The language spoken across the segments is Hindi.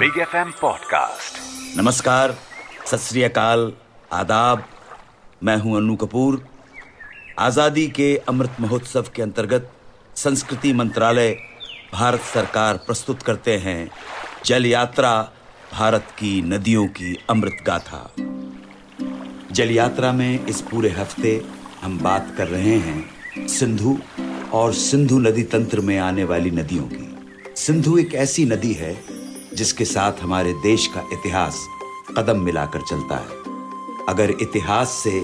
बिग एफ़ एम पॉडकास्ट नमस्कार, सत आदाब। मैं हूँ अनु कपूर। आज़ादी के अमृत महोत्सव के अंतर्गत संस्कृति मंत्रालय भारत सरकार प्रस्तुत करते हैं जल यात्रा, भारत की नदियों की अमृत गाथा। जल यात्रा में इस पूरे हफ़्ते हम बात कर रहे हैं सिंधु और सिंधु नदी तंत्र में आने वाली नदियों की। सिंधु एक ऐसी नदी है जिसके साथ हमारे देश का इतिहास कदम मिलाकर चलता है। अगर इतिहास से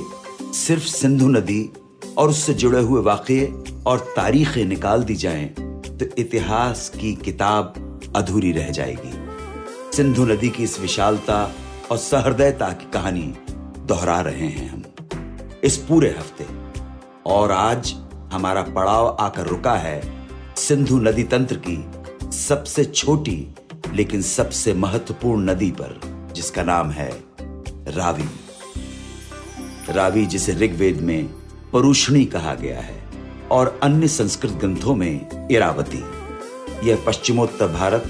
सिर्फ़ सिंधु नदी और उससे जुड़े हुए वाक़े और तारीखें निकाल दी जाएँ, तो इतिहास की किताब अधूरी रह जाएगी। सिंधु नदी की इस विशालता और सहृदयता की कहानी दोहरा रहे हैं हम इस पूरे हफ़्ते। और आज हमारा पड़ाव आकर रुका है सिंधु नदी तंत्र की सबसे छोटी लेकिन सबसे महत्वपूर्ण नदी पर, जिसका नाम है रावी। रावी, जिसे ऋग्वेद में परुषणी कहा गया है, और अन्य संस्कृत ग्रंथों में इरावती। यह पश्चिमोत्तर भारत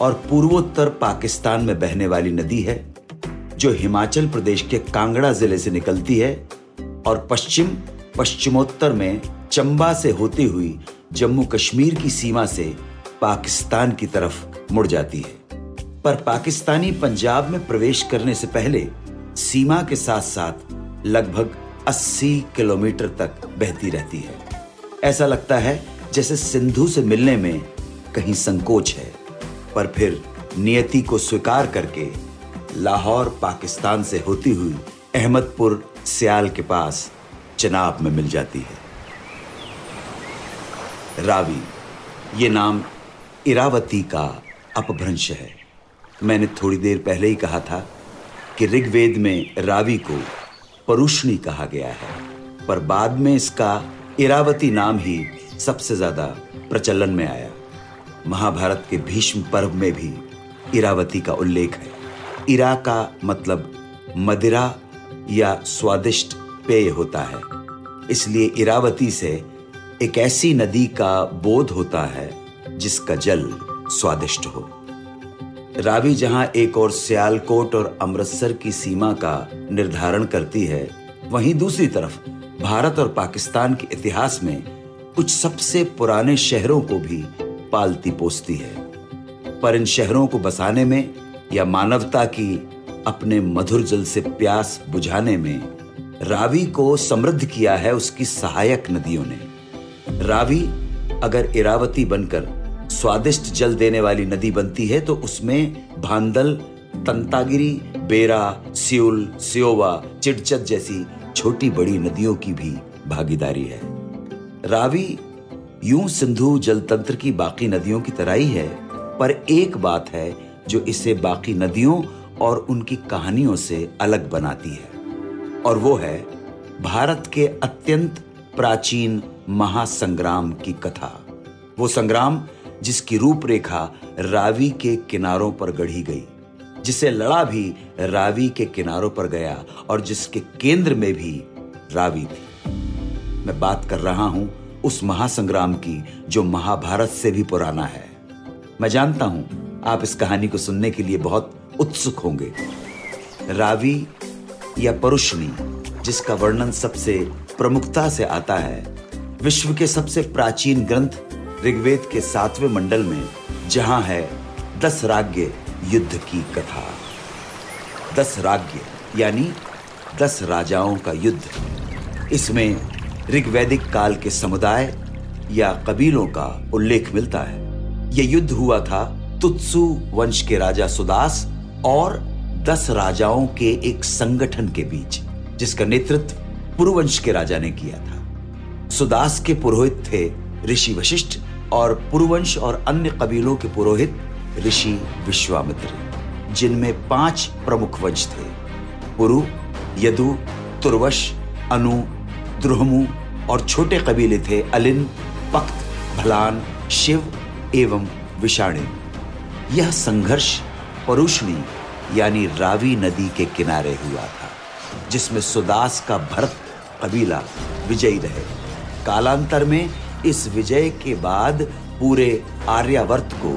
और पूर्वोत्तर पाकिस्तान में बहने वाली नदी है, जो हिमाचल प्रदेश के कांगड़ा ज़िले से निकलती है और पश्चिम, पश्चिमोत्तर में चंबा से होती हुई जम्मू कश्मीर की सीमा से पाकिस्तान की तरफ़ मुड़ जाती है। पर पाकिस्तानी पंजाब में प्रवेश करने से पहले सीमा के साथ साथ लगभग 80 किलोमीटर तक बहती रहती है। ऐसा लगता है जैसे सिंधु से मिलने में कहीं संकोच है। पर फिर नियति को स्वीकार करके लाहौर, पाकिस्तान से होती हुई अहमदपुर, सियाल के पास चनाब में मिल जाती है। रावी, ये नाम इरावती का अपभ्रंश है। मैंने थोड़ी देर पहले ही कहा था कि ऋग्वेद में रावी को परुष्णी कहा गया है, पर बाद में इसका इरावती नाम ही सबसे ज़्यादा प्रचलन में आया। महाभारत के भीष्म पर्व में भी इरावती का उल्लेख है। इरा का मतलब मदिरा या स्वादिष्ट पेय होता है, इसलिए इरावती से एक ऐसी नदी का बोध होता है जिसका जल स्वादिष्ट हो। रावी जहाँ एक और सियालकोट और अमृतसर की सीमा का निर्धारण करती है, वहीं दूसरी तरफ़ भारत और पाकिस्तान के इतिहास में कुछ सबसे पुराने शहरों को भी पालती पोसती है। पर इन शहरों को बसाने में या मानवता की अपने मधुर जल से प्यास बुझाने में रावी को समृद्ध किया है उसकी सहायक नदियों ने। रावी अगर इरावती बनकर स्वादिष्ट जल देने वाली नदी बनती है तो उसमें भांदल, तंतागिरी, बेरा सियुल सियोवा चिड़चत जैसी छोटी बड़ी नदियों की भी भागीदारी है। रावी, यूँ सिंधु जल तंत्र की बाकी नदियों की तरह ही है, पर एक बात है जो इसे बाकी नदियों और उनकी कहानियों से अलग बनाती है, और वो है भारत के अत्यंत प्राचीन महासंग्राम की कथा। वो संग्राम जिसकी रूपरेखा रावी के किनारों पर गढ़ी गई, जिसे लड़ा भी रावी के किनारों पर गया और जिसके केंद्र में भी रावी थी। मैं बात कर रहा हूँ उस महासंग्राम की, जो महाभारत से भी पुराना है। मैं जानता हूँ आप इस कहानी को सुनने के लिए बहुत उत्सुक होंगे। रावी या परुष्णी, जिसका वर्णन सबसे प्रमुखता से आता है, विश्व के सबसे प्राचीन ग्रंथ ऋग्वेद के सातवें मंडल में, जहाँ है दस राज्य युद्ध की कथा। दस राज्य यानी दस राजाओं का युद्ध। इसमें ऋग्वैदिक काल के समुदाय या कबीलों का उल्लेख मिलता है। यह युद्ध हुआ था तुत्सु वंश के राजा सुदास और दस राजाओं के एक संगठन के बीच, जिसका नेतृत्व पुरुवंश के राजा ने किया था। सुदास के पुरोहित थे ऋषि वशिष्ठ और पुरुवंश और अन्य कबीलों के पुरोहित ऋषि विश्वामित्र, जिनमें पाँच प्रमुख वंश थे। पुरु, यदु, तुर्वश, अनु, द्रुहमु और छोटे कबीले थे अलिन, पक्त, भलान, शिव एवं विषाणी। यह संघर्ष परुषणी यानी रावी नदी के किनारे हुआ था, जिसमें सुदास का भरत कबीला विजयी रहे। कालांतर में इस विजय के बाद पूरे आर्यावर्त को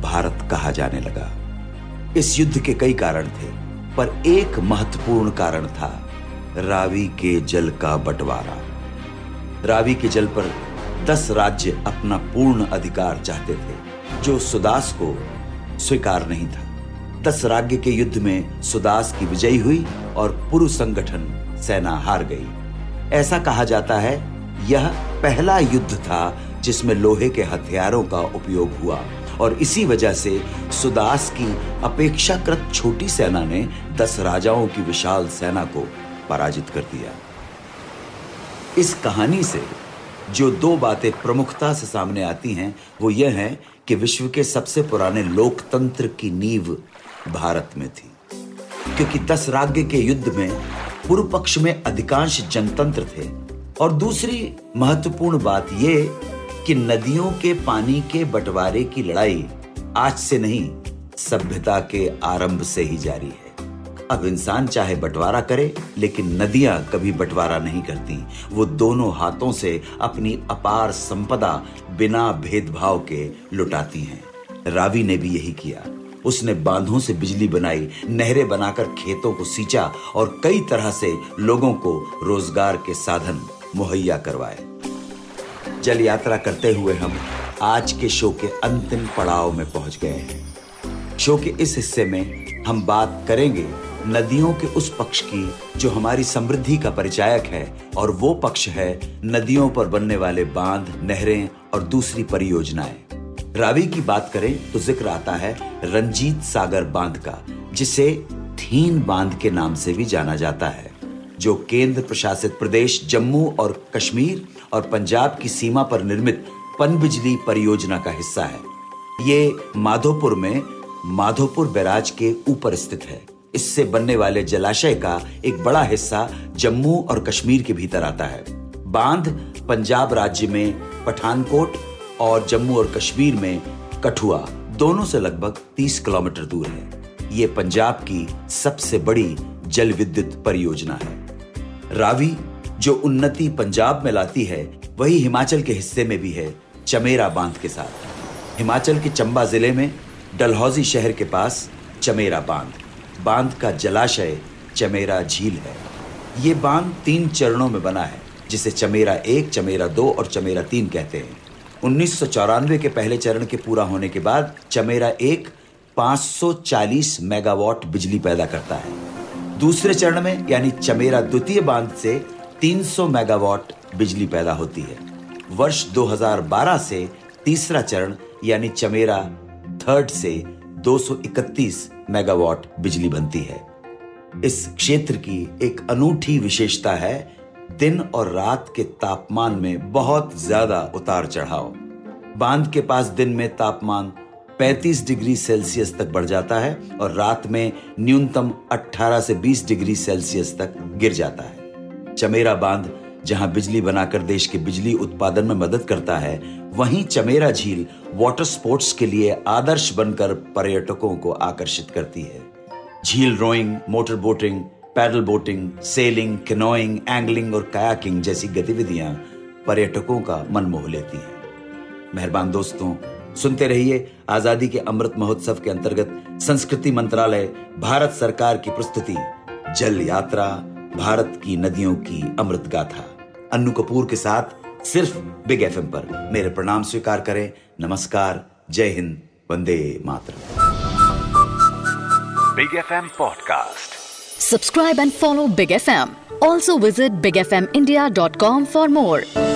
भारत कहा जाने लगा। इस युद्ध के कई कारण थे, पर एक महत्वपूर्ण कारण था, रावी के जल का बंटवारा। रावी के जल पर दस राज्य अपना पूर्ण अधिकार चाहते थे, जो सुदास को स्वीकार नहीं था। दस राज्य के युद्ध में सुदास की विजयी हुई और पुरु संगठन सेना हार गई। ऐसा कहा जाता है, यह पहला युद्ध था, जिसमें लोहे के हथियारों का उपयोग हुआ। और इसी वजह से सुदास की अपेक्षाकृत छोटी सेना ने दस राजाओं की विशाल सेना को पराजित कर दिया। इस कहानी से जो दो बातें प्रमुखता से सामने आती हैं, वो यह है कि विश्व के सबसे पुराने लोकतंत्र की नींव भारत में थी। क्योंकि दस राज्य के युद्ध में पूर्व पक्ष में अधिकांश जनतंत्र थे और दूसरी महत्वपूर्ण बात यह कि नदियों के पानी के बंटवारे की लड़ाई आज से नहीं, सभ्यता के आरंभ से ही जारी है। अब इंसान चाहे बंटवारा करे, लेकिन नदियाँ कभी बंटवारा नहीं करती। वो दोनों हाथों से अपनी अपार संपदा बिना भेदभाव के लुटाती हैं। रावी ने भी यही किया। उसने बांधों से बिजली बनाई, नहरें बनाकर खेतों को सींचा और कई तरह से लोगों को रोज़गार के साधन मुहैया करवाए। जल यात्रा करते हुए हम आज के शो के अंतिम पड़ाव में पहुँच गए हैं। शो के इस हिस्से में हम बात करेंगे नदियों के उस पक्ष की जो हमारी समृद्धि का परिचायक है और वो पक्ष है नदियों पर बनने वाले बाँध, नहरें और दूसरी परियोजनाएँ। रावी की बात करें तो ज़िक्र आता है रंजीत सागर बाँध का, जिसे थीन बाँध के नाम से भी जाना जाता है। जो केंद्र प्रशासित प्रदेश जम्मू और कश्मीर और पंजाब की सीमा पर निर्मित पनबिजली परियोजना का हिस्सा है। ये माधोपुर में माधोपुर बैराज के ऊपर स्थित है। इससे बनने वाले जलाशय का एक बड़ा हिस्सा जम्मू और कश्मीर के भीतर आता है। बाँध पंजाब राज्य में पठानकोट और जम्मू और कश्मीर में कठुआ दोनों से लगभग 30 किलोमीटर दूर है। ये पंजाब की सबसे बड़ी जल विद्युत परियोजना है। रावी, जो उन्नति पंजाब में लाती है, वही हिमाचल के हिस्से में भी है, चमेरा बाँध के साथ। हिमाचल के चंबा ज़िले में, डलहौजी शहर के पास, चमेरा बाँध। बाँध का जलाशय, चमेरा झील है। ये बाँध तीन चरणों में बना है, जिसे चमेरा एक, चमेरा दो और चमेरा तीन कहते हैं। उन्नीस सौ चौरानवे के पहले चरण के पूरा होने के बाद, चमेरा एक 540 मेगावाट बिजली पैदा करता है। दूसरे चरण में, यानी चमेरा द्वितीय बाँध से 300 मेगावाट बिजली पैदा होती है। वर्ष 2012 से तीसरा चरण, यानी चमेरा थर्ड से 231 मेगावाट बिजली बनती है। इस क्षेत्र की एक अनूठी विशेषता है, दिन और रात के तापमान में बहुत ज़्यादा उतार चढ़ाव। बाँध के पास दिन में तापमान 35 डिग्री सेल्सियस तक बढ़ जाता है और रात में न्यूनतम 18 से 20 डिग्री सेल्सियस तक गिर जाता है। चमेरा बाँध, जहाँ बिजली बनाकर देश के बिजली उत्पादन में मदद करता है, वहीं चमेरा झील वाटर स्पोर्ट्स के लिए आदर्श बनकर पर्यटकों को आकर्षित करती है। झील rowing motor boating paddle boating sailing canoeing angling और कयाकिंग जैसी गतिविधियाँ पर्यटकों का मन मोह लेती हैं। मेहरबान दोस्तों सुनते रहिए आज़ादी के अमृत महोत्सव के अंतर्गत संस्कृति मंत्रालय भारत सरकार की प्रस्तुति जल यात्रा भारत की नदियों की अमृत गाथा अन्नू कपूर के साथ सिर्फ़ बिग एफएम पर मेरे प्रणाम स्वीकार करें नमस्कार जय हिंद वंदे मातरम big F M podcast Subscribe and follow Big FM. Also visit bigfmindia.com for more.